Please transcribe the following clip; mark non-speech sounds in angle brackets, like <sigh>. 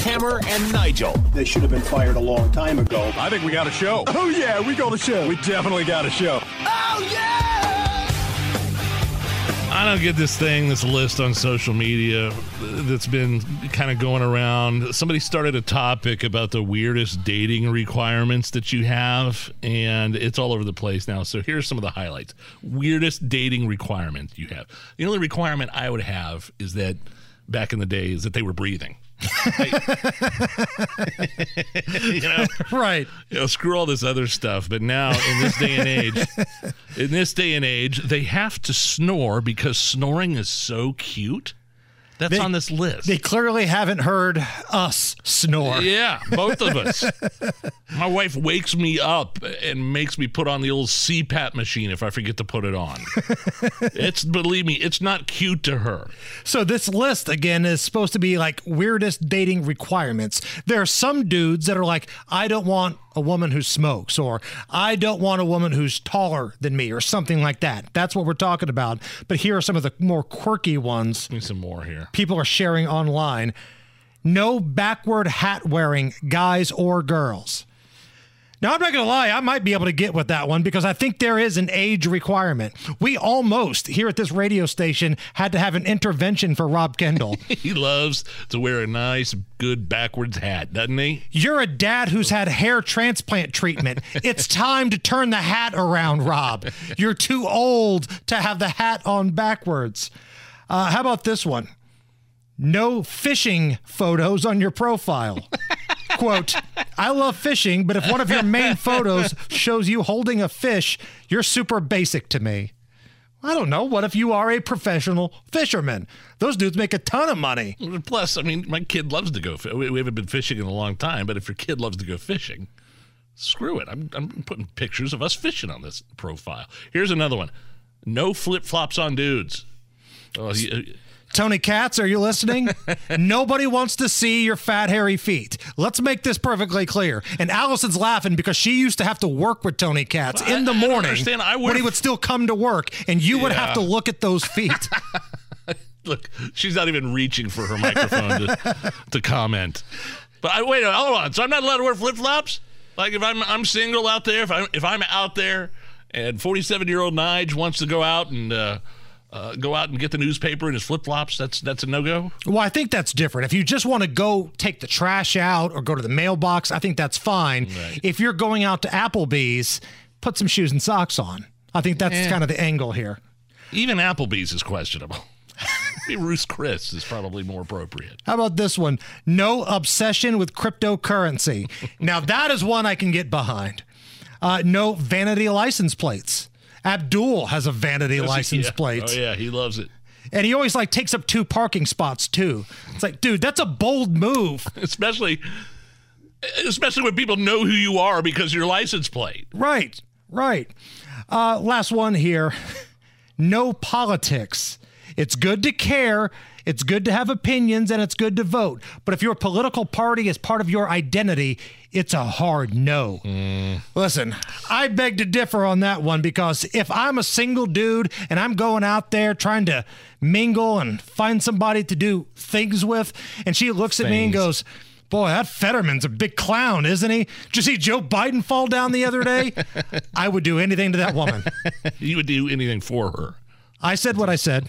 Hammer and Nigel. They should have been fired a long time ago. I think we got a show. Oh, yeah, we got a show. We definitely got a show. Oh, yeah! I don't get this thing, this list on social media that's been kind of going around. Somebody started a topic about the weirdest dating requirements that you have, and it's all over the place now. So here's some of the highlights. Weirdest dating requirement you have. The only requirement I would have is that back in the day is that they were breathing. <laughs> you know, <laughs> right. You know, screw all this other stuff. But now, in this day and age, <laughs> in this day and age, they have to snore because snoring is so cute. That's They- on this list. They clearly haven't heard us snore. yeah, both of <laughs> us. My wife wakes me up and makes me put on the old CPAP machine if I forget to put it on. <laughs> it's believe me, it's not cute to her. So this list again is supposed to be like weirdest dating requirements. There are some dudes that are like, I don't want a woman who smokes, or I don't want a woman who's taller than me, or something like that. That's what we're talking about. But here are some of the more quirky ones Need some more here. people are sharing online. No backward hat wearing guys or girls. Now, I'm not going to lie, I might be able to get with that one because I think there is an age requirement. We almost, here at this radio station, had to have an intervention for Rob Kendall. <laughs> He loves to wear a nice, good backwards hat, doesn't he? You're a dad who's had hair transplant treatment. It's time to turn the hat around, Rob. You're too old to have the hat on backwards. Uh, how about this one? No fishing photos on your profile. Quote, I love fishing, but if one of your main <laughs> photos shows you holding a fish, you're super basic to me. I don't know. What if you are a professional fisherman? Those dudes make a ton of money. Plus, I mean, my kid loves to go. We haven't been fishing in a long time, but if your kid loves to go fishing, screw it. I'm, I'm putting pictures of us fishing on this profile. Here's another one: no flip flops on dudes. Oh, he- uh, Tony Katz, are you listening? <laughs> Nobody wants to see your fat, hairy feet. Let's make this perfectly clear. And Allison's laughing because she used to have to work with Tony Katz Well, in the I- I morning understand. I when he would still come to work, and you would have to look at those feet. <laughs> look, she's not even reaching for her microphone to, to comment. But I wait, hold on. So I'm not allowed to wear flip flops. Like if I'm I'm single out there, if I'm if I'm out there, and 47 year old Nige wants to go out and uh, uh, go out and get the newspaper in his flip flops, that's that's a no go. well, I think that's different. If you just want to go take the trash out or go to the mailbox, I think that's fine. Right. If you're going out to Applebee's, put some shoes and socks on. I think that's kind of the angle here. Even Applebee's is questionable. <laughs> Maybe Ruth Chris is probably more appropriate. How about this one? No obsession with cryptocurrency. <laughs> now, that is one I can get behind. Uh, no vanity license plates. Abdul has a vanity <laughs> license Yeah. plate. Oh yeah, he loves it. And he always like takes up two parking spots too. It's like, dude, that's a bold move. <laughs> Especially especially when people know who you are because of your license plate. Right, right. Uh, last one here. <laughs> No politics. It's good to care. It's good to have opinions and it's good to vote. But if your political party is part of your identity, it's a hard no. Mm. Listen, I beg to differ on that one because if I'm a single dude and I'm going out there trying to mingle and find somebody to do things with, and she looks at me and goes, Boy, that Fetterman's a big clown, isn't he? Did you see Joe Biden fall down the other day? <laughs> I would do anything to that woman. <laughs> You would do anything for her. I said what I said.